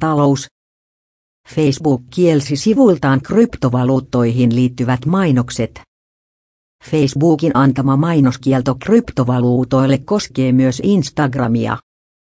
Talous. Facebook kielsi sivuiltaan kryptovaluuttoihin liittyvät mainokset. Facebookin antama mainoskielto kryptovaluutoille koskee myös Instagramia.